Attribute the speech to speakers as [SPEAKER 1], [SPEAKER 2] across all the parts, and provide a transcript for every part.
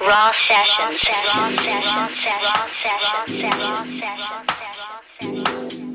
[SPEAKER 1] Raw sessions. Raw sessions. Raw sessions. Raw sessions. Raw sessions.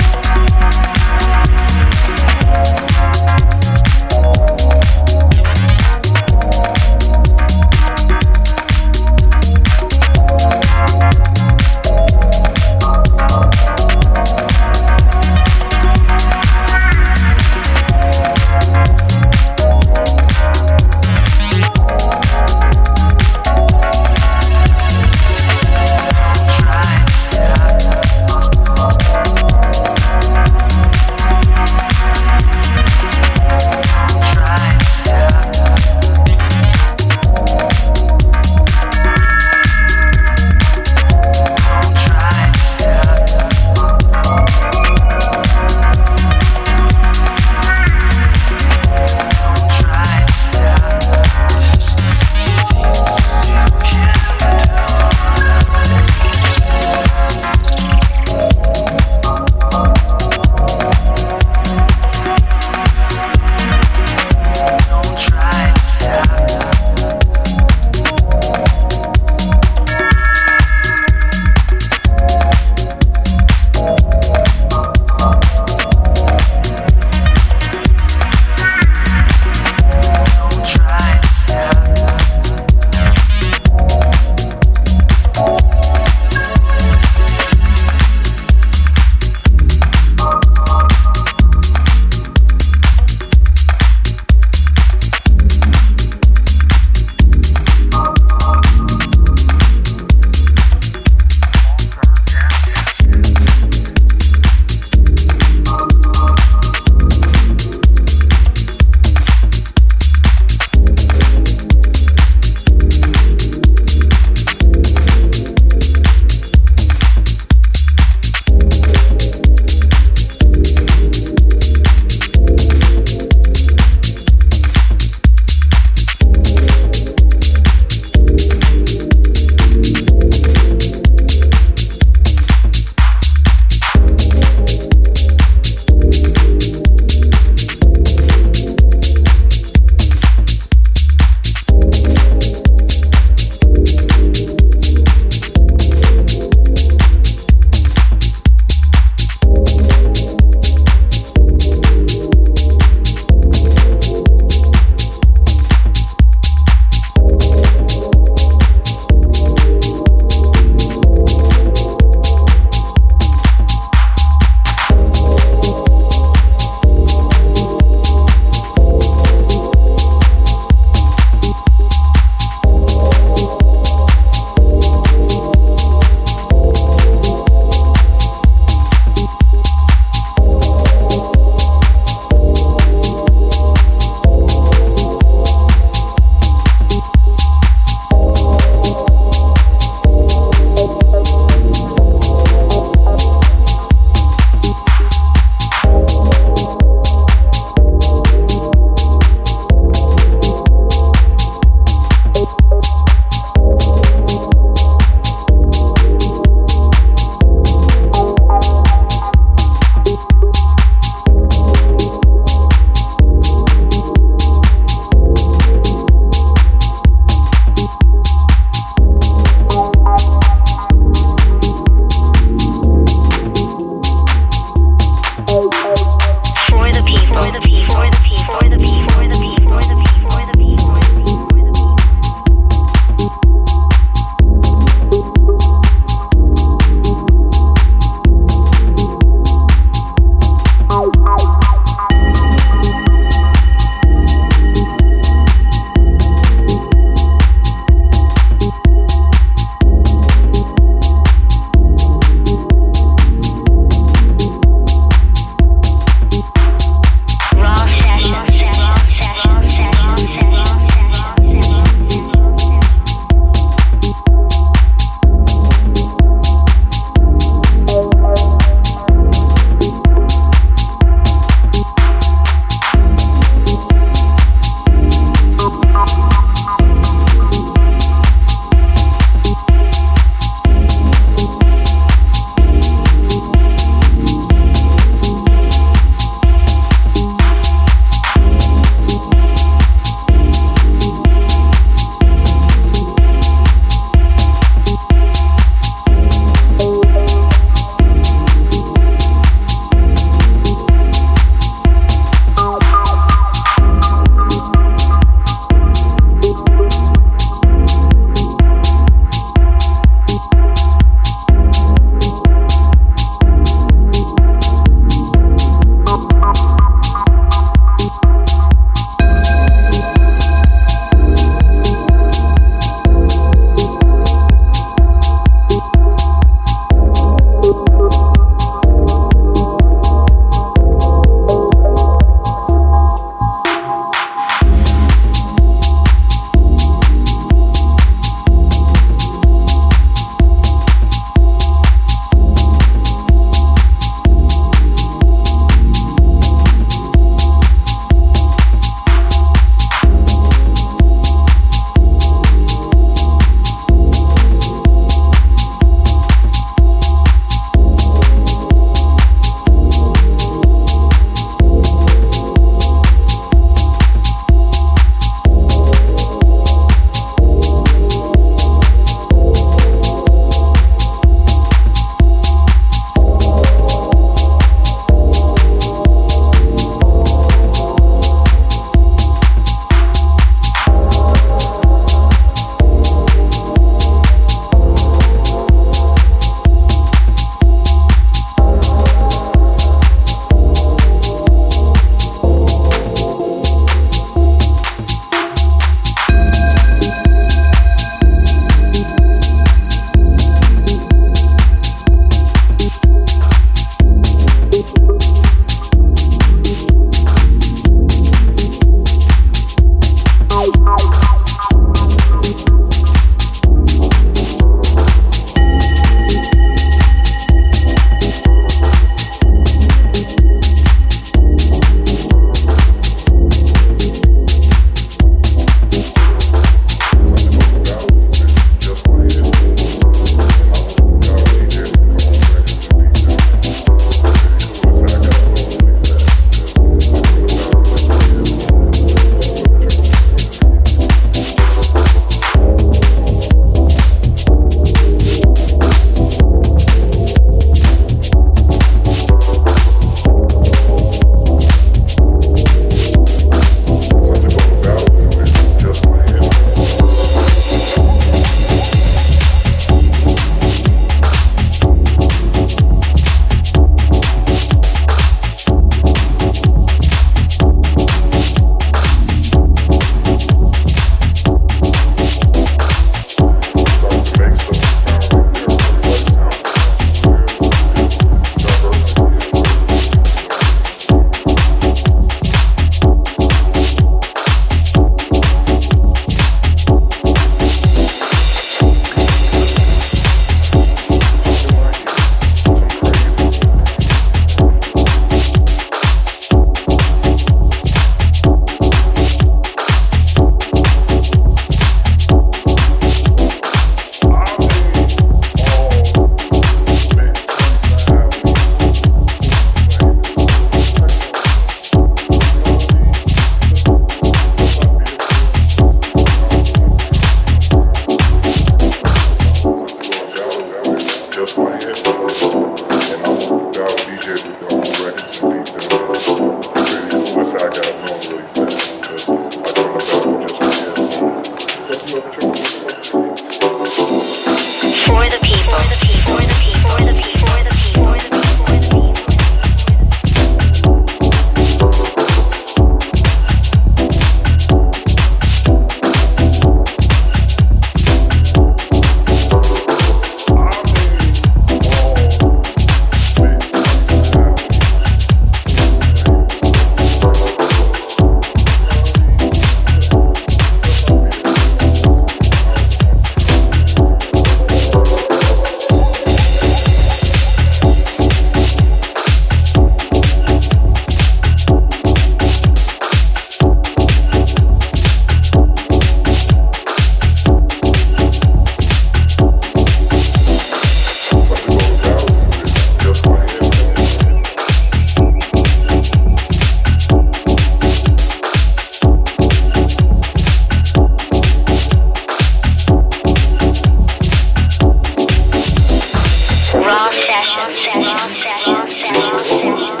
[SPEAKER 1] session, session, session, session, session.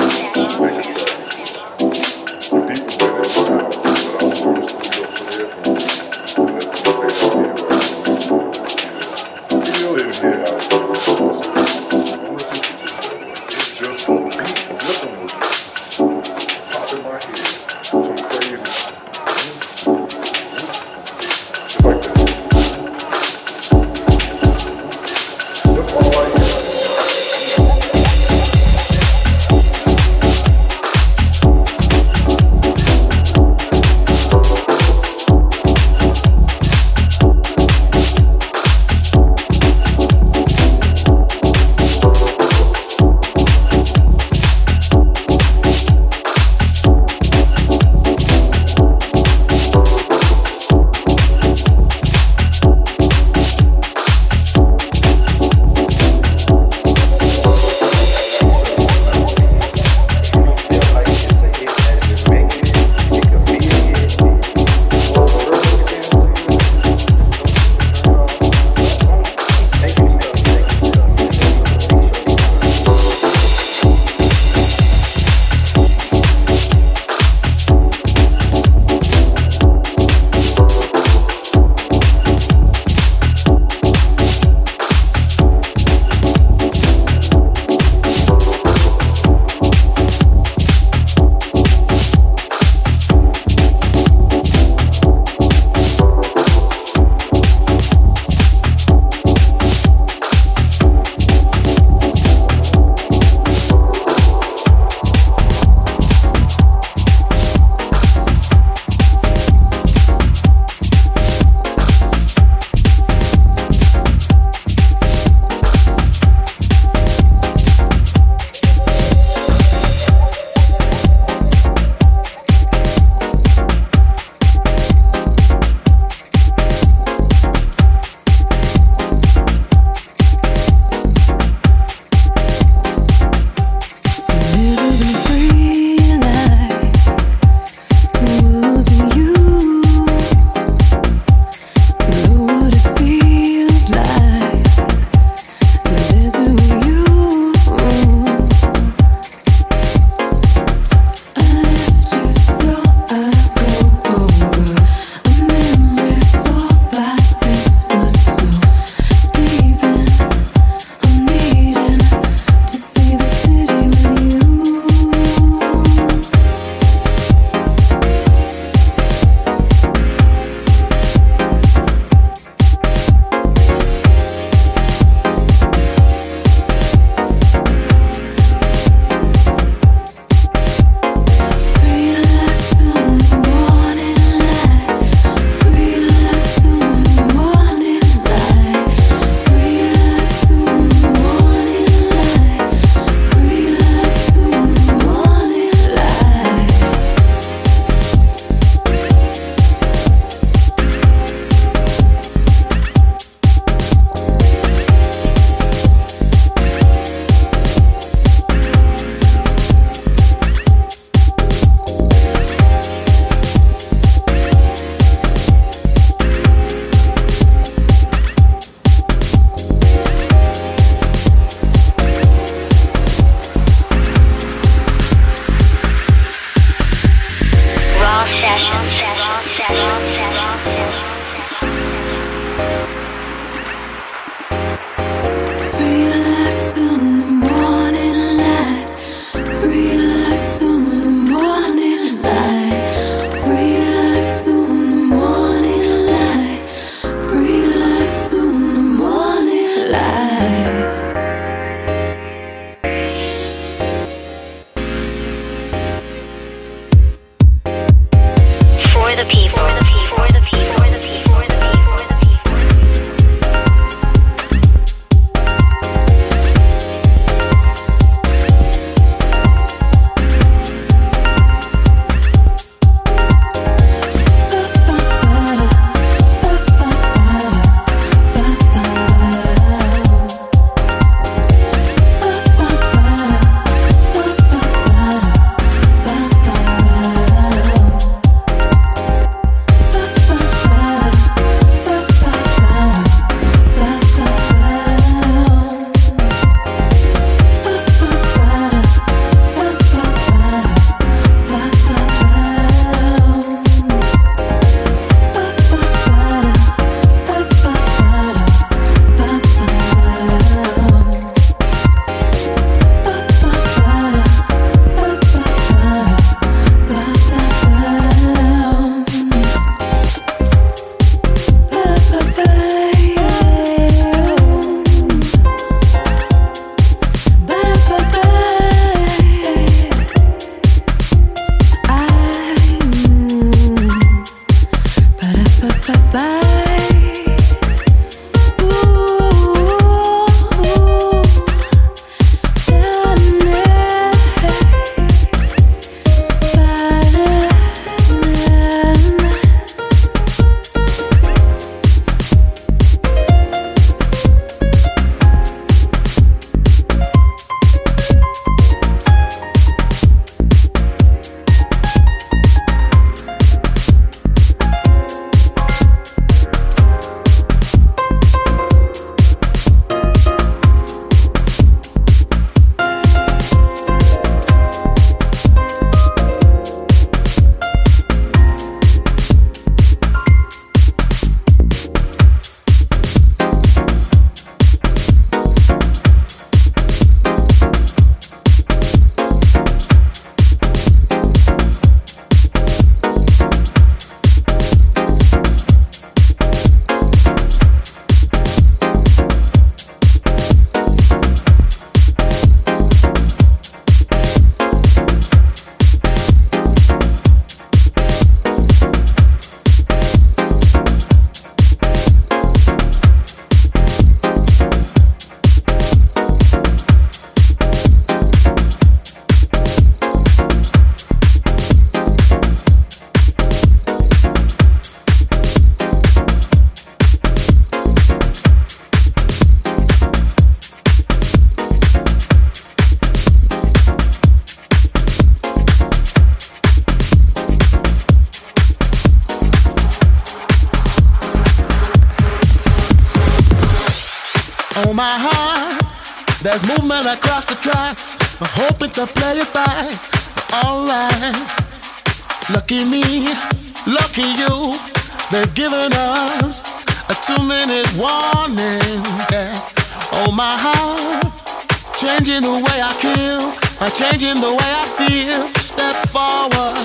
[SPEAKER 1] changing the way I feel. Step forward.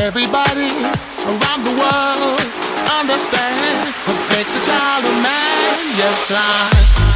[SPEAKER 1] Everybody around the
[SPEAKER 2] world understand what makes a child a man. Yes, I.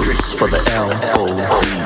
[SPEAKER 2] Strictly for the L-O-V-E.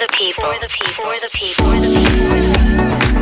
[SPEAKER 1] the people. For the people. For the people. For the people.